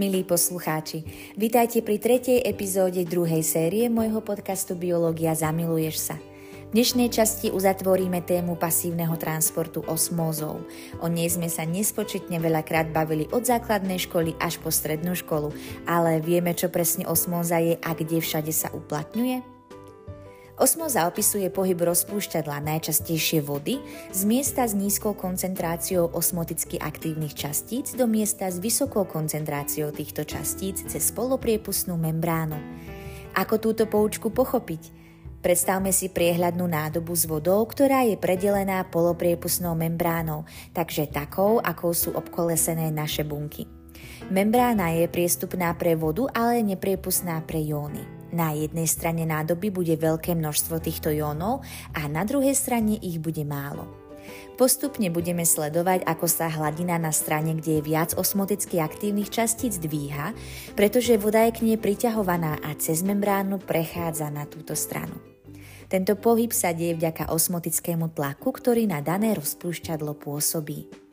Milí poslucháči, vítajte pri tretej epizóde druhej série môjho podcastu Biológia zamiluješ sa. V dnešnej časti uzatvoríme tému pasívneho transportu osmózov. O nej sme sa nespočetne veľakrát bavili od základnej školy až po strednú školu, ale vieme, čo presne osmóza je a kde všade sa uplatňuje? Osmoza opisuje pohyb rozpúšťadla najčastejšie vody z miesta s nízkou koncentráciou osmoticky aktívnych častíc do miesta s vysokou koncentráciou týchto častíc cez polopriepustnú membránu. Ako túto poučku pochopiť? Predstavme si priehľadnú nádobu s vodou, ktorá je predelená polopriepustnou membránou, takže takou, akou sú obkolesené naše bunky. Membrána je priestupná pre vodu, ale nepriepustná pre jóny. Na jednej strane nádoby bude veľké množstvo týchto jónov a na druhej strane ich bude málo. Postupne budeme sledovať, ako sa hladina na strane, kde je viac osmoticky aktívnych častíc dvíha, pretože voda je k nej priťahovaná a cez membránu prechádza na túto stranu. Tento pohyb sa deje vďaka osmotickému tlaku, ktorý na dané rozpúšťadlo pôsobí.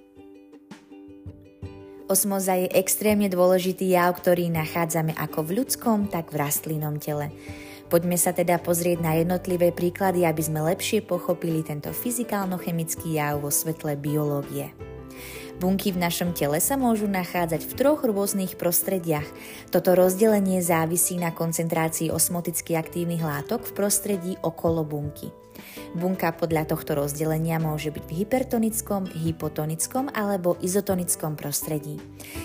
Osmoza je extrémne dôležitý jav, ktorý nachádzame ako v ľudskom, tak v rastlinnom tele. Poďme sa teda pozrieť na jednotlivé príklady, aby sme lepšie pochopili tento fyzikálno-chemický jav vo svetle biológie. Bunky v našom tele sa môžu nachádzať v troch rôznych prostrediach. Toto rozdelenie závisí na koncentrácii osmoticky aktívnych látok v prostredí okolo bunky. Bunka podľa tohto rozdelenia môže byť v hypertonickom, hypotonickom alebo izotonickom prostredí.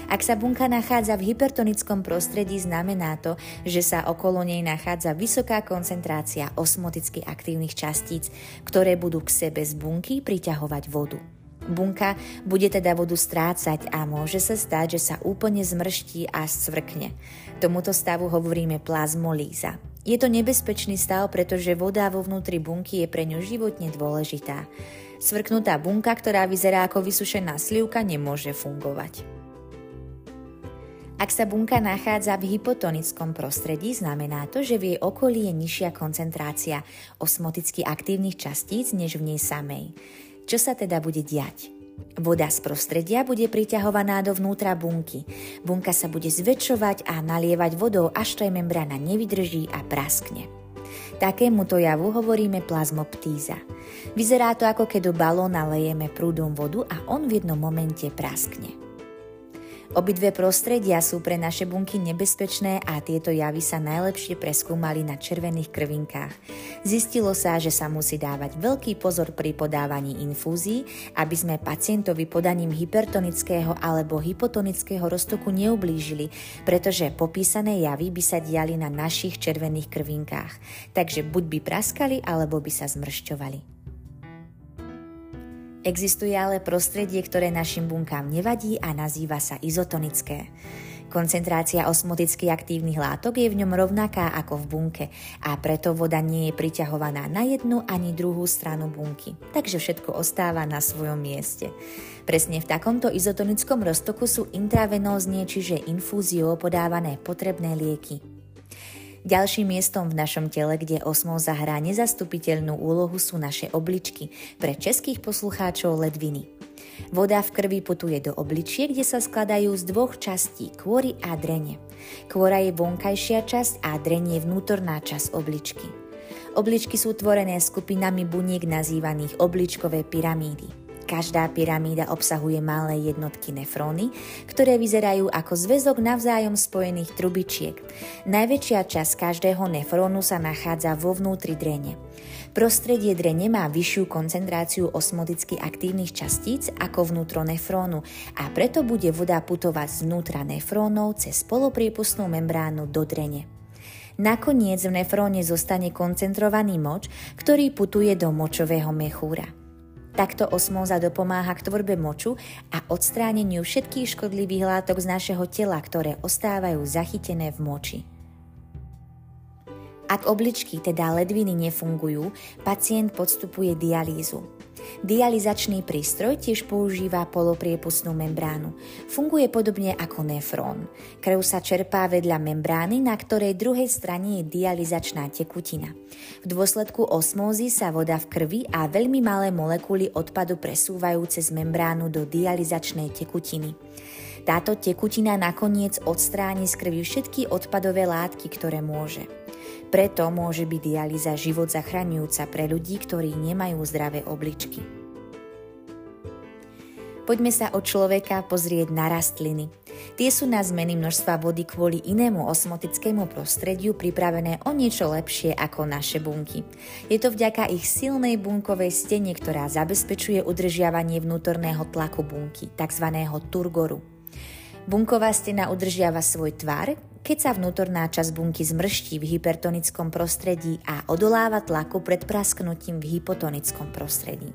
Ak sa bunka nachádza v hypertonickom prostredí, znamená to, že sa okolo nej nachádza vysoká koncentrácia osmoticky aktívnych častíc, ktoré budú k sebe z bunky priťahovať vodu. Bunka bude teda vodu strácať a môže sa stať, že sa úplne zmrští a scvrkne. Tomuto stavu hovoríme plazmolíza. Je to nebezpečný stav, pretože voda vo vnútri bunky je pre ňu životne dôležitá. Svrknutá bunka, ktorá vyzerá ako vysušená slivka, nemôže fungovať. Ak sa bunka nachádza v hypotonickom prostredí, znamená to, že v jej okolí je nižšia koncentrácia osmoticky aktívnych častíc než v nej samej. Čo sa teda bude diať? Voda z prostredia bude priťahovaná dovnútra bunky. Bunka sa bude zväčšovať a nalievať vodou, až to je membrána nevydrží a praskne. Takémuto javu hovoríme plazmoptíza. Vyzerá to ako keď do balóna lejeme prúdom vodu a on v jednom momente praskne. Obidve prostredia sú pre naše bunky nebezpečné a tieto javy sa najlepšie preskúmali na červených krvinkách. Zistilo sa, že sa musí dávať veľký pozor pri podávaní infúzií, aby sme pacientovi podaním hypertonického alebo hypotonického roztoku neublížili, pretože popísané javy by sa diali na našich červených krvinkách. Takže buď by praskali, alebo by sa zmršťovali. Existuje ale prostredie, ktoré našim bunkám nevadí a nazýva sa izotonické. Koncentrácia osmoticky aktívnych látok je v ňom rovnaká ako v bunke a preto voda nie je priťahovaná na jednu ani druhú stranu bunky, takže všetko ostáva na svojom mieste. Presne v takomto izotonickom roztoku sú intravenózne, čiže infúziou podávané potrebné lieky. Ďalším miestom v našom tele, kde osmóza hrá nezastupiteľnú úlohu sú naše obličky, pre českých poslucháčov ledviny. Voda v krvi putuje do obličiek, kde sa skladajú z dvoch častí, kôry a drene. Kôra je vonkajšia časť a dreň je vnútorná časť obličky. Obličky sú tvorené skupinami buniek nazývaných obličkové pyramídy. Každá pyramída obsahuje malé jednotky nefróny, ktoré vyzerajú ako zväzok navzájom spojených trubičiek. Najväčšia časť každého nefrónu sa nachádza vo vnútri drene. Prostredie drene má vyššiu koncentráciu osmoticky aktívnych častíc ako vnútro nefrónu a preto bude voda putovať znútra nefrónov cez polopriepustnú membránu do drene. Nakoniec v nefróne zostane koncentrovaný moč, ktorý putuje do močového mechúra. Takto osmóza dopomáha k tvorbe moču a odstráneniu všetkých škodlivých látok z našeho tela, ktoré ostávajú zachytené v moči. Ak obličky, teda ledviny, nefungujú, pacient podstupuje dialýzu. Dializačný prístroj tiež používa polopriepustnú membránu. Funguje podobne ako nefrón. Krv sa čerpá vedľa membrány, na ktorej druhej strane je dializačná tekutina. V dôsledku osmózy sa voda v krvi a veľmi malé molekuly odpadu presúvajú cez membránu do dializačnej tekutiny. Táto tekutina nakoniec odstráni z krvi všetky odpadové látky, ktoré môže. Preto môže byť dialýza život zachraňujúca pre ľudí, ktorí nemajú zdravé obličky. Poďme sa od človeka pozrieť na rastliny. Tie sú na zmeny množstva vody kvôli inému osmotickému prostrediu pripravené o niečo lepšie ako naše bunky. Je to vďaka ich silnej bunkovej stene, ktorá zabezpečuje udržiavanie vnútorného tlaku bunky, tzv. turgoru. Bunková stena udržiava svoj tvar, keď sa vnútorná časť bunky zmrští v hypertonickom prostredí a odoláva tlaku pred prasknutím v hypotonickom prostredí.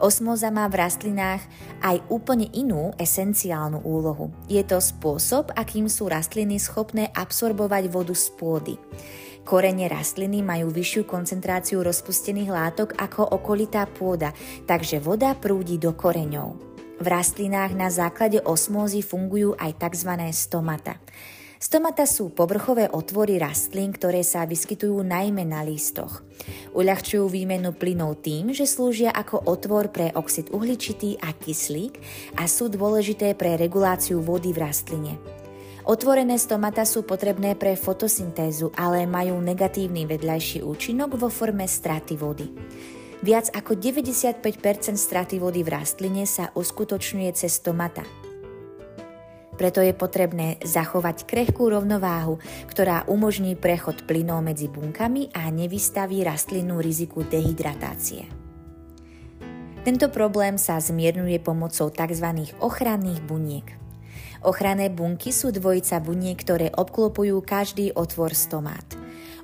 Osmoza má v rastlinách aj úplne inú esenciálnu úlohu. Je to spôsob, akým sú rastliny schopné absorbovať vodu z pôdy. Korene rastliny majú vyššiu koncentráciu rozpustených látok ako okolitá pôda, takže voda prúdi do koreňov. V rastlinách na základe osmózy fungujú aj tzv. stomata. Stomata sú povrchové otvory rastlín, ktoré sa vyskytujú najmä na lístoch. Uľahčujú výmenu plynov tým, že slúžia ako otvor pre oxid uhličitý a kyslík a sú dôležité pre reguláciu vody v rastline. Otvorené stomata sú potrebné pre fotosyntézu, ale majú negatívny vedľajší účinok vo forme straty vody. Viac ako 95% straty vody v rastline sa uskutočňuje cez stomata. Preto je potrebné zachovať krehkú rovnováhu, ktorá umožní prechod plynov medzi bunkami a nevystaví rastlinu riziku dehydratácie. Tento problém sa zmierňuje pomocou tzv. ochranných buniek. Ochranné bunky sú dvojica buniek, ktoré obklopujú každý otvor stomát.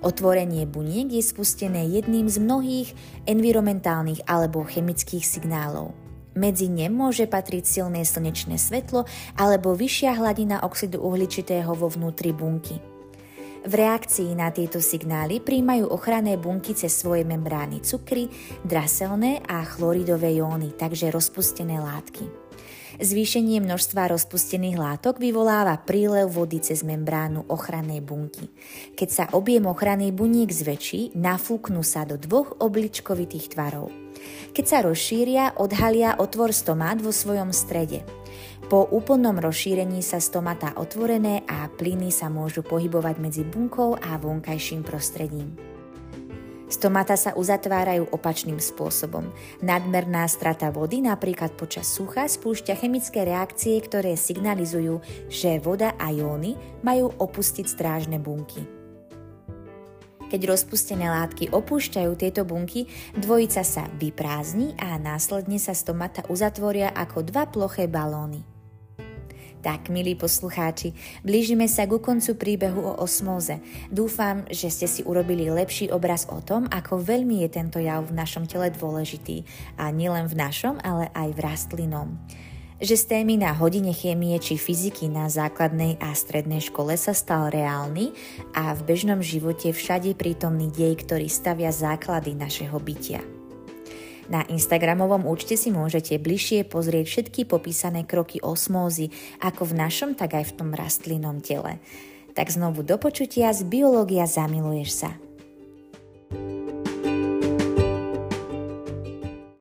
Otvorenie buniek je spustené jedným z mnohých environmentálnych alebo chemických signálov – medzi ne môže patriť silné slnečné svetlo alebo vyššia hladina oxidu uhličitého vo vnútri bunky. V reakcii na tieto signály príjmajú ochranné bunky cez svoje membrány cukry, draselné a chloridové jóny, takže rozpustené látky. Zvýšenie množstva rozpustených látok vyvoláva prílev vody cez membránu ochrannej bunky. Keď sa objem ochrannej buniek zväčší, nafúknú sa do dvoch obličkovitých tvarov. Keď sa rozšíria, odhalia otvor stomát vo svojom strede. Po úplnom rozšírení sa stomata otvorené a plyny sa môžu pohybovať medzi bunkou a vonkajším prostredím. Stomata sa uzatvárajú opačným spôsobom. Nadmerná strata vody napríklad počas sucha spúšťa chemické reakcie, ktoré signalizujú, že voda a jóny majú opustiť strážne bunky. Keď rozpustené látky opúšťajú tieto bunky, dvojica sa vyprázdni a následne sa stomata uzatvoria ako dva ploché balóny. Tak, milí poslucháči, blížime sa ku koncu príbehu o osmóze. Dúfam, že ste si urobili lepší obraz o tom, ako veľmi je tento jav v našom tele dôležitý. A nielen v našom, ale aj v rastlinom že z témy na hodine chémie či fyziky na základnej a strednej škole sa stal reálny a v bežnom živote všade prítomný dej, ktorý stavia základy našeho bytia. Na Instagramovom účte si môžete bližšie pozrieť všetky popísané kroky osmózy, ako v našom, tak aj v tom rastlinnom tele. Tak znovu do počutia z Biológia zamiluješ sa.